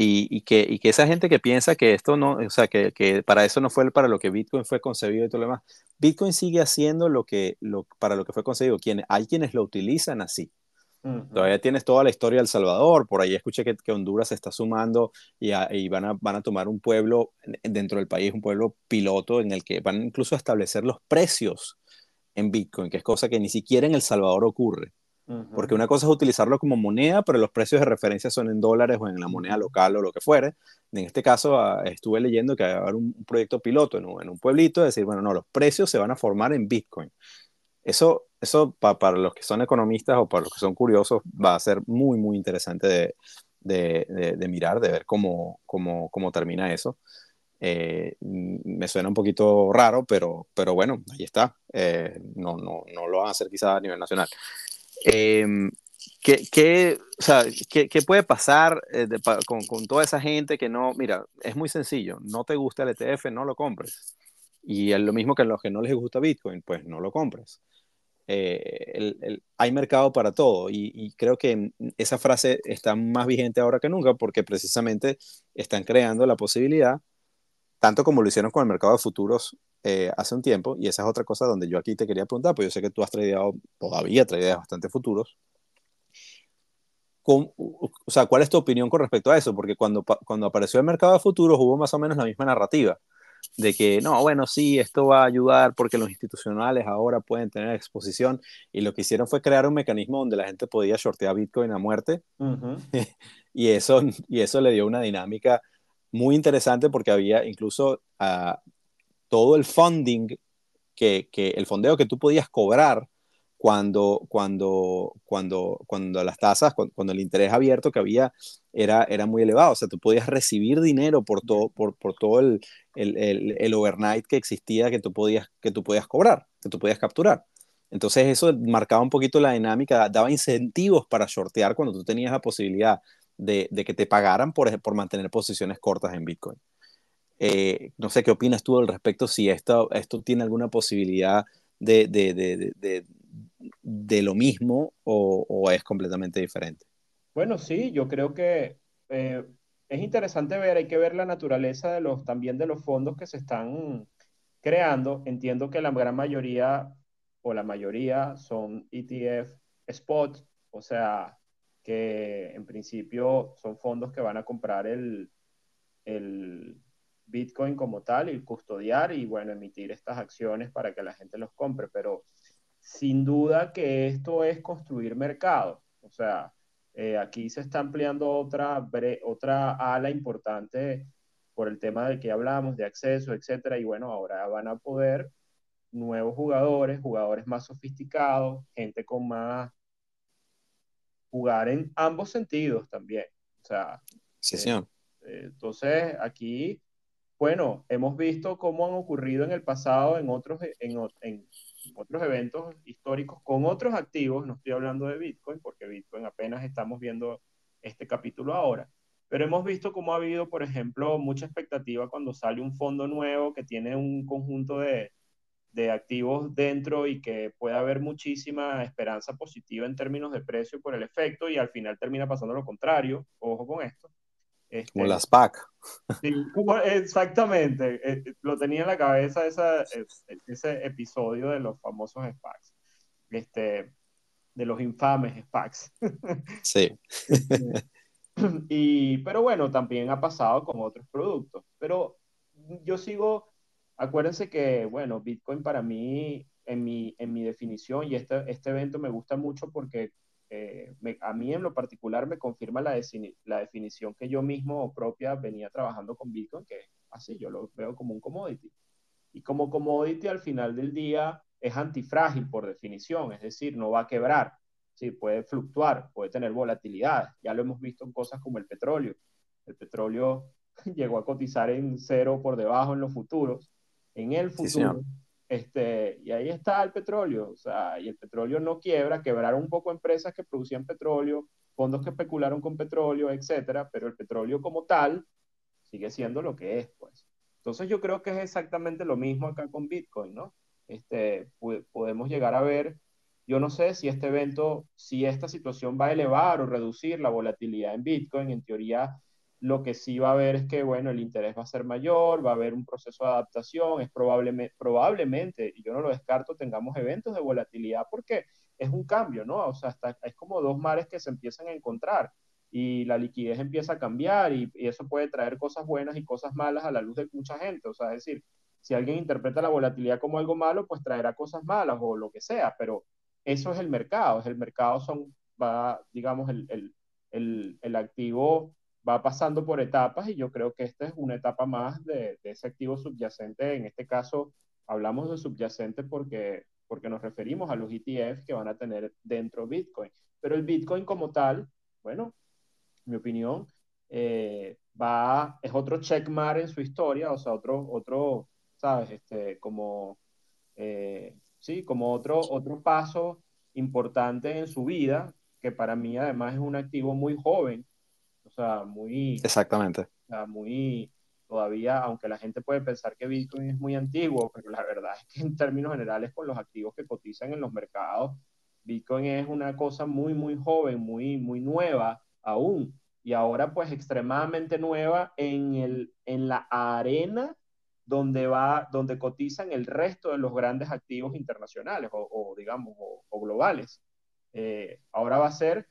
y, que, y, que, esa gente que piensa que esto no, o sea, que, que, para eso no fue para lo que Bitcoin fue concebido y todo lo demás, Bitcoin sigue haciendo lo que, lo, para lo que fue concebido. Quien, hay quienes lo utilizan así. Todavía tienes toda la historia de El Salvador, por ahí escuché que, que Honduras se está sumando y, y, van, a, van a tomar un pueblo dentro del país, un pueblo piloto en el que van incluso a establecer los precios en Bitcoin, que es cosa que ni siquiera en El Salvador ocurre. Porque una cosa es utilizarlo como moneda, pero los precios de referencia son en dólares o en la moneda local o lo que fuere. En este caso, ah, estuve leyendo que va a haber un, proyecto piloto en un, pueblito, decir, bueno, no, los precios se van a formar en Bitcoin. Eso, eso para los que son economistas o para los que son curiosos, va a ser muy, muy interesante de, de, de, mirar, de ver cómo, cómo, cómo termina eso. Eh, me suena un poquito raro, pero, pero bueno, ahí está. Eh, no, no, no lo van a hacer quizá a nivel nacional. Em, ¿qué, qué, o sea, ¿qué, ¿qué, puede pasar eh, con, con, toda esa gente que no, mira, es muy sencillo, no te gusta el ETF, no lo compres. Y es lo mismo que a los que no les gusta Bitcoin, pues no lo compres. Eh, el, el, hay mercado para todo y, creo que esa frase está más vigente ahora que nunca porque precisamente están creando la posibilidad, tanto como lo hicieron con el mercado de futuros eh, hace un tiempo, y esa es otra cosa donde yo aquí te quería preguntar, pues yo sé que tú has traído, todavía bastante futuros. Con, o sea, ¿cuál es tu opinión con respecto a eso? Porque cuando, cuando apareció el mercado de futuros hubo más o menos la misma narrativa, de que no, bueno, sí, esto va a ayudar porque los institucionales ahora pueden tener exposición, y lo que hicieron fue crear un mecanismo donde la gente podía shortear Bitcoin a muerte, (laughs) y, eso, y eso le dio una dinámica muy interesante porque había incluso uh, todo el funding, que, el fondeo que tú podías cobrar cuando, cuando, cuando, cuando las tasas, cuando, el interés abierto que había era, era muy elevado. O sea, tú podías recibir dinero por todo, por todo el, el, el, overnight que existía que tú, podías, que tú podías cobrar, que tú podías capturar. Entonces eso marcaba un poquito la dinámica, daba incentivos para shortear cuando tú tenías la posibilidad de, que te pagaran por, por mantener posiciones cortas en Bitcoin. Eh, no sé qué opinas tú al respecto, si esto, esto tiene alguna posibilidad de, de, de, de lo mismo o, o, es completamente diferente. Bueno, sí, yo creo que eh, es interesante ver, hay que ver la naturaleza de los, también de los fondos que se están creando. Entiendo que la gran mayoría o la mayoría son ETF spot, o sea, que en principio son fondos que van a comprar el, el Bitcoin como tal y custodiar y bueno, emitir estas acciones para que la gente los compre, pero sin duda que esto es construir mercado. O sea, Eh, aquí se está ampliando otra, otra ala importante por el tema del que hablamos, de acceso, etcétera, y bueno, ahora van a poder nuevos jugadores, jugadores más sofisticados, gente con más jugar en ambos sentidos también. O sea, sí. Eh, eh, entonces aquí, bueno, hemos visto cómo han ocurrido en el pasado en otros, en, en otros eventos históricos con otros activos, no estoy hablando de Bitcoin, porque Bitcoin apenas estamos viendo este capítulo ahora, pero hemos visto cómo ha habido, por ejemplo, mucha expectativa cuando sale un fondo nuevo que tiene un conjunto de, de activos dentro y que puede haber muchísima esperanza positiva en términos de precio por el efecto y al final termina pasando lo contrario. Ojo con esto. Este, como las PAC. Sí, exactamente. Eh, eh, lo tenía en la cabeza esa, ese episodio de los famosos SPACs. Este, de los infames SPACs. Sí. (laughs) Este, y, pero bueno, también ha pasado con otros productos. Pero yo sigo Acuérdense que, bueno, Bitcoin para mí, en mi, en mi definición, y este, este evento me gusta mucho porque eh, a mí en lo particular me confirma la, la definición que yo mismo propia venía trabajando con Bitcoin, que así yo lo veo como un commodity. Y como commodity al final del día es antifrágil por definición, es decir, no va a quebrar, sí, puede fluctuar, puede tener volatilidad. Ya lo hemos visto en cosas como el petróleo. El petróleo (laughs) llegó a cotizar en cero por debajo en los futuros en el futuro. este, y ahí está el petróleo, o sea, y el petróleo no quiebra, quebraron un poco empresas que producían petróleo, fondos que especularon con petróleo, etcétera, pero el petróleo como tal sigue siendo lo que es, pues. Entonces yo creo que es exactamente lo mismo acá con Bitcoin, ¿no? Este, podemos llegar a ver, yo no sé si este evento, si esta situación va a elevar o reducir la volatilidad en Bitcoin, en teoría lo que sí va a haber es que, bueno, el interés va a ser mayor, va a haber un proceso de adaptación, es probablemente, probablemente, y yo no lo descarto, tengamos eventos de volatilidad porque es un cambio, ¿no? O sea, es como dos mares que se empiezan a encontrar y la liquidez empieza a cambiar y, eso puede traer cosas buenas y cosas malas a la luz de mucha gente. O sea, es decir, si alguien interpreta la volatilidad como algo malo, pues traerá cosas malas o lo que sea, pero eso es el mercado, el mercado son, va, digamos, el, el, el, el activo va pasando por etapas y yo creo que esta es una etapa más de, ese activo subyacente. En este caso, hablamos de subyacente porque, porque nos referimos a los ETF que van a tener dentro Bitcoin. Pero el Bitcoin como tal, bueno, mi opinión, eh, va, es otro checkmark en su historia, o sea, otro, otro ¿sabes? Este, como, eh, sí, como otro, otro paso importante en su vida, que para mí además es un activo muy joven o sea, muy... Exactamente. O sea, muy... Todavía, aunque la gente puede pensar que Bitcoin es muy antiguo, pero la verdad es que en términos generales con los activos que cotizan en los mercados, Bitcoin es una cosa muy, muy joven, muy, muy nueva aún. Y ahora pues extremadamente nueva en, el, en la arena donde, va, donde cotizan el resto de los grandes activos internacionales o, digamos, o, globales. Eh, ahora va a ser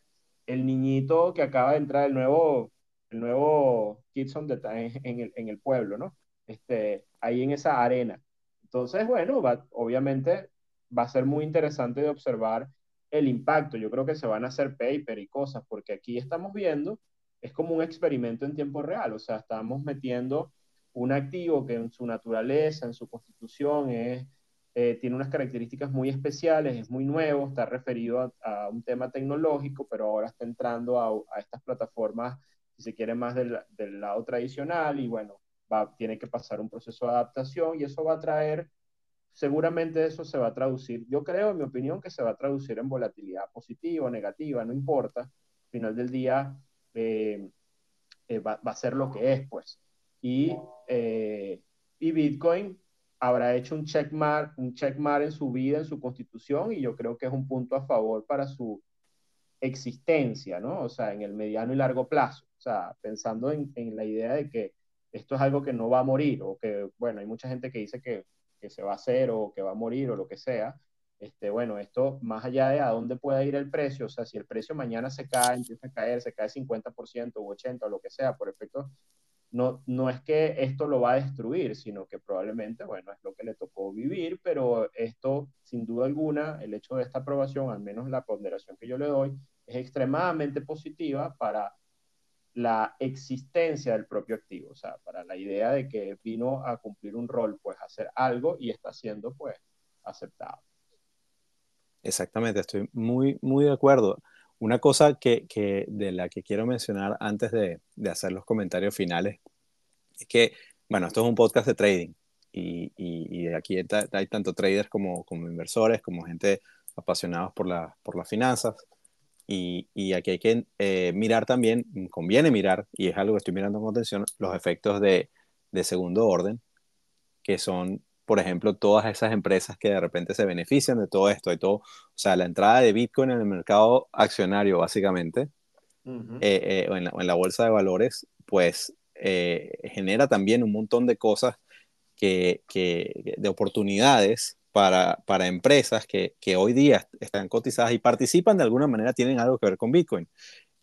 el niñito que acaba de entrar, el nuevo, el nuevo Kids on en, el, en el pueblo, ¿no? Este, ahí en esa arena. Entonces, bueno, va, obviamente va a ser muy interesante de observar el impacto. Yo creo que se van a hacer paper y cosas, porque aquí estamos viendo, es como un experimento en tiempo real, o sea, estamos metiendo un activo que en su naturaleza, en su constitución, es eh, tiene unas características muy especiales, es muy nuevo, está referido a, un tema tecnológico, pero ahora está entrando a, estas plataformas, si se quiere, más del, del lado tradicional y bueno, va, tiene que pasar un proceso de adaptación y eso va a traer, seguramente eso se va a traducir, yo creo, en mi opinión, que se va a traducir en volatilidad positiva o negativa, no importa, al final del día eh, eh, va, va, a ser lo que es, pues. Y, y Bitcoin habrá hecho un checkmark, un checkmark en su vida, en su constitución, y yo creo que es un punto a favor para su existencia, ¿no? O sea, en el mediano y largo plazo. O sea, pensando en, en la idea de que esto es algo que no va a morir, o que, bueno, hay mucha gente que dice que, que se va a hacer o que va a morir o lo que sea. Este, bueno, esto más allá de a dónde pueda ir el precio, o sea, si el precio mañana se cae, empieza a caer, se cae 50% o 80% o lo que sea, por efecto no, no es que esto lo va a destruir, sino que probablemente, bueno, es lo que le tocó vivir, pero esto, sin duda alguna, el hecho de esta aprobación, al menos la ponderación que yo le doy, es extremadamente positiva para la existencia del propio activo, o sea, para la idea de que vino a cumplir un rol, pues hacer algo y está siendo pues aceptado. Exactamente, estoy muy, muy de acuerdo. Una cosa que, que de la que quiero mencionar antes de, de, hacer los comentarios finales es que, bueno, esto es un podcast de trading y, y, aquí hay tanto traders como, como inversores, como gente apasionados por, la, por las finanzas. Y, y, aquí hay que eh, mirar también, conviene mirar, y es algo que estoy mirando con atención, los efectos de, de segundo orden, que son por ejemplo, todas esas empresas que de repente se benefician de todo esto, y todo, o sea, la entrada de Bitcoin en el mercado accionario, básicamente, eh, eh, o, en la, bolsa de valores, pues eh, genera también un montón de cosas que, que de oportunidades para, para empresas que, que, hoy día están cotizadas y participan de alguna manera, tienen algo que ver con Bitcoin.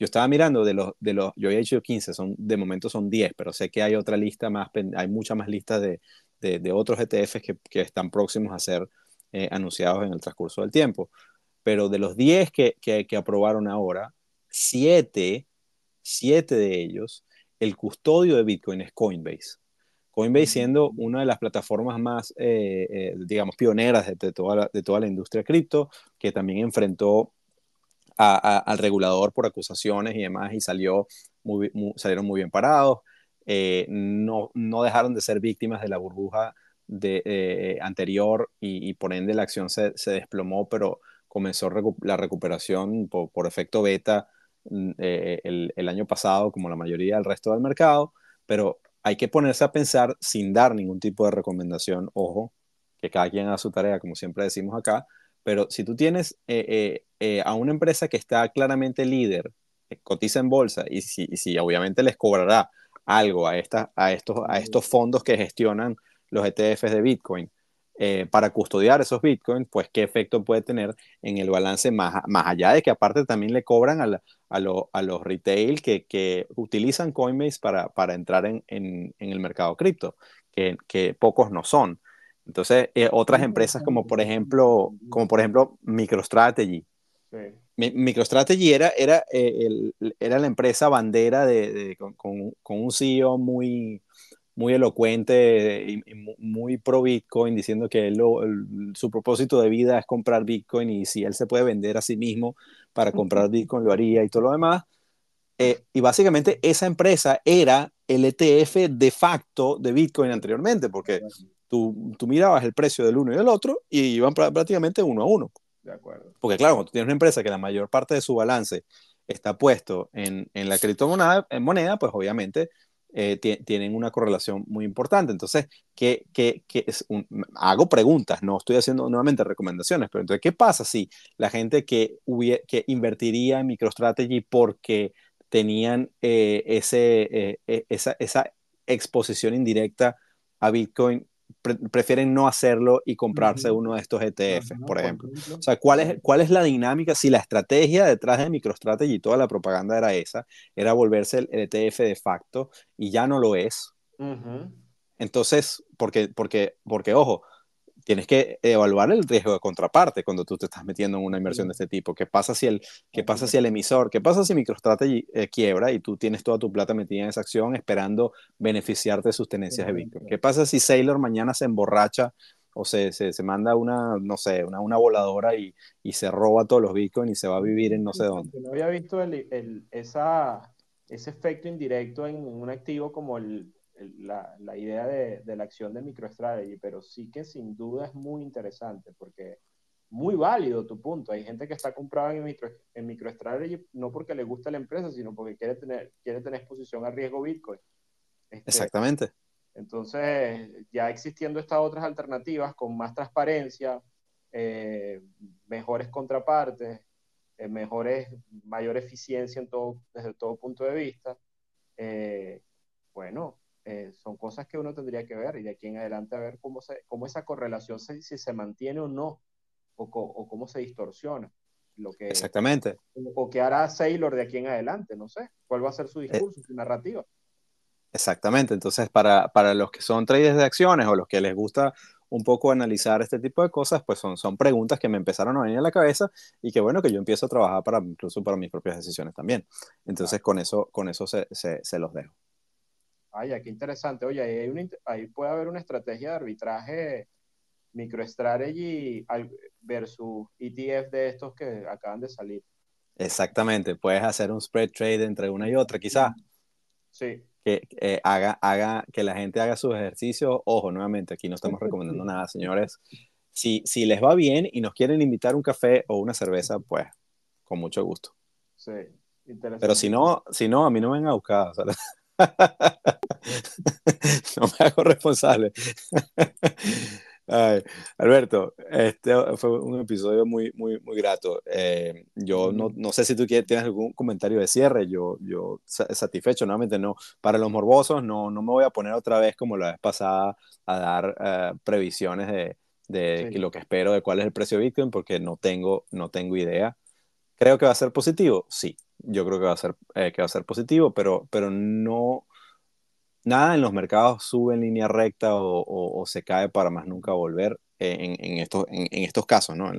Yo estaba mirando de los, de los yo había hecho 15, son, de momento son 10, pero sé que hay otra lista más, hay muchas más listas de, de, otros ETFs que, que, están próximos a ser eh, anunciados en el transcurso del tiempo. Pero de los 10 que, que, aprobaron ahora, 7, 7 de ellos, el custodio de Bitcoin es Coinbase. Coinbase siendo una de las plataformas más, eh, eh, digamos, pioneras de, toda la, de toda la industria cripto, que también enfrentó al regulador por acusaciones y demás y salió muy, salieron muy bien parados. Eh, no, no dejaron de ser víctimas de la burbuja de, eh, anterior y, por ende la acción se, se desplomó, pero comenzó la recuperación por, efecto beta mm, eh, el, el, año pasado, como la mayoría del resto del mercado, pero hay que ponerse a pensar sin dar ningún tipo de recomendación, ojo, que cada quien haga su tarea, como siempre decimos acá, pero si tú tienes a una empresa que está claramente líder, cotiza en bolsa y si, y si obviamente les cobrará algo a, a, estos, a estos fondos que gestionan los ETFs de Bitcoin. Eh, para custodiar esos Bitcoins, pues qué efecto puede tener en el balance más, más allá de que aparte también le cobran a, a, los retail que, que, utilizan Coinbase para, para entrar en, en, el mercado cripto, que, que, pocos no son. Entonces, eh, otras empresas como por ejemplo, como por ejemplo MicroStrategy, sí. MicroStrategy era, era, eh, era la empresa bandera de, con, con, un CEO muy, muy elocuente y, muy pro Bitcoin, diciendo que su propósito de vida es comprar Bitcoin y si él se puede vender a sí mismo para comprar Bitcoin lo haría y todo lo demás. Eh, y básicamente esa empresa era el ETF de facto de Bitcoin anteriormente, porque tú, tú mirabas el precio del uno y del otro y iban prácticamente uno a uno. De acuerdo. Porque claro, cuando tú tienes una empresa que la mayor parte de su balance está puesto en, en la criptomoneda, en moneda, pues obviamente eh, tienen una correlación muy importante. Entonces, ¿qué, qué, qué es hago preguntas, no estoy haciendo nuevamente recomendaciones, pero entonces, ¿qué pasa si la gente que, que invertiría en MicroStrategy porque tenían eh, ese, eh, esa, esa exposición indirecta a Bitcoin prefieren no hacerlo y comprarse uno de estos ETFs, por ejemplo. O sea, ¿cuál es, ¿cuál es la dinámica? Si la estrategia detrás de MicroStrategy y toda la propaganda era esa, era volverse el ETF de facto y ya no lo es. Entonces, porque, porque, porque, ojo, tienes que evaluar el riesgo de contraparte cuando tú te estás metiendo en una inversión de este tipo. ¿Qué pasa si el, qué pasa si el emisor, qué pasa si MicroStrategy eh, quiebra y tú tienes toda tu plata metida en esa acción esperando beneficiarte de sus tenencias de Bitcoin? ¿Qué pasa si Sailor mañana se emborracha o se, se, se manda una, no sé, una, una voladora y, y, se roba todos los Bitcoins y se va a vivir en no sé dónde? No había visto el, el, esa, ese efecto indirecto en un activo como el la, la idea de, de, la acción de MicroStrategy, pero sí que sin duda es muy interesante porque muy válido tu punto. Hay gente que está comprada en, micro, en MicroStrategy no porque le gusta la empresa, sino porque quiere tener, quiere tener exposición a riesgo Bitcoin. Este, Exactamente. Entonces, ya existiendo estas otras alternativas con más transparencia, eh, mejores contrapartes, eh, mejores, mayor eficiencia en todo, desde todo punto de vista, eh, bueno, eh, son cosas que uno tendría que ver y de aquí en adelante a ver cómo, se, cómo esa correlación se, si se mantiene o no, o, o cómo se distorsiona. Lo que, Exactamente. O, qué hará Sailor de aquí en adelante, no sé. ¿Cuál va a ser su eh, discurso, su narrativa? Exactamente, entonces para, para, los que son traders de acciones o los que les gusta un poco analizar este tipo de cosas, pues son, son preguntas que me empezaron a venir a la cabeza y que bueno, que yo empiezo a trabajar para, incluso para mis propias decisiones también. Entonces, con eso, con eso se, se, los dejo. Vaya, qué interesante. Oye, ahí, ahí puede haber una estrategia de arbitraje MicroStrategy versus ETF de estos que acaban de salir. Exactamente, puedes hacer un spread trade entre una y otra, quizás. Sí. Que eh, haga, haga, que la gente haga sus ejercicios. Ojo, nuevamente, aquí no estamos recomendando (laughs) nada, señores. Si, si les va bien y nos quieren invitar un café o una cerveza, pues con mucho gusto. Sí, interesante. Pero si no, si no, a mí no me vengan a buscar. (laughs) no me hago responsable. Ay, Alberto, este fue un episodio muy, muy, muy grato. Eh, yo no, no, sé si tú quieres, tienes algún comentario de cierre. Yo, yo satisfecho, nuevamente no. Para los morbosos, no, no me voy a poner otra vez como la vez pasada a dar eh, previsiones de, de lo que espero de cuál es el precio de Bitcoin, porque no tengo, no tengo idea. ¿Creo que va a ser positivo? Sí, yo creo que va a ser, eh, que va a ser positivo, pero, pero no nada en los mercados sube en línea recta o, se cae para más nunca volver en, estos, en, estos casos, ¿no?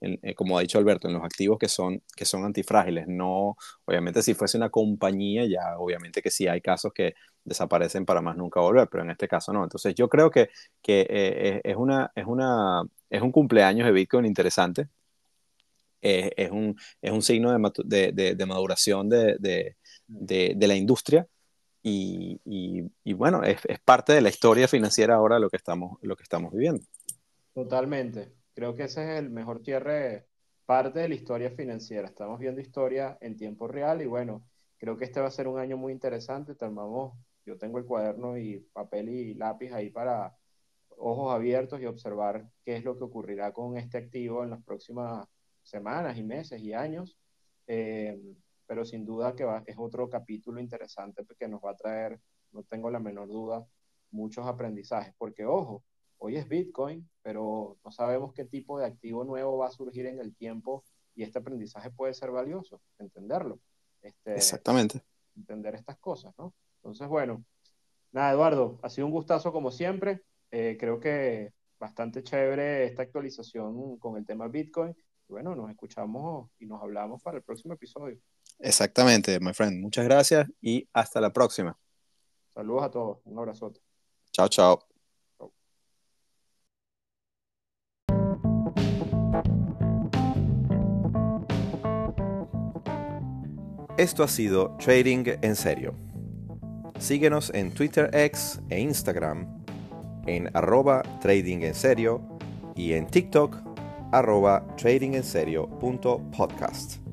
Eh, como ha dicho Alberto, en los activos que son, que son antifrágiles. No, obviamente si fuese una compañía, ya obviamente que sí hay casos que desaparecen para más nunca volver, pero en este caso no. Entonces yo creo que, que eh, es, una, es, una, es un cumpleaños de Bitcoin interesante. Es, un, es un signo de, de, de maduración de, la industria y, bueno, es, parte de la historia financiera ahora lo que, estamos, lo que estamos viviendo. Totalmente. Creo que ese es el mejor cierre, parte de la historia financiera. Estamos viendo historia en tiempo real y bueno, creo que este va a ser un año muy interesante. Tomamos, yo tengo el cuaderno y papel y lápiz ahí para ojos abiertos y observar qué es lo que ocurrirá con este activo en las próximas semanas y meses y años. Eh, pero sin duda que es otro capítulo interesante que nos va a traer, no tengo la menor duda, muchos aprendizajes, porque ojo, hoy es Bitcoin, pero no sabemos qué tipo de activo nuevo va a surgir en el tiempo y este aprendizaje puede ser valioso, entenderlo. Este, Exactamente. Entender estas cosas, ¿no? Entonces, bueno, nada, Eduardo, ha sido un gustazo como siempre. Eh, creo que bastante chévere esta actualización con el tema Bitcoin. Bueno, nos escuchamos y nos hablamos para el próximo episodio. Exactamente, my friend. Muchas gracias y hasta la próxima. Saludos a todos. Un abrazote. Chao, chao. Esto ha sido Trading en Serio. Síguenos en Twitter X e Instagram en arroba trading en serio y en TikTok arroba tradingenserio.podcast.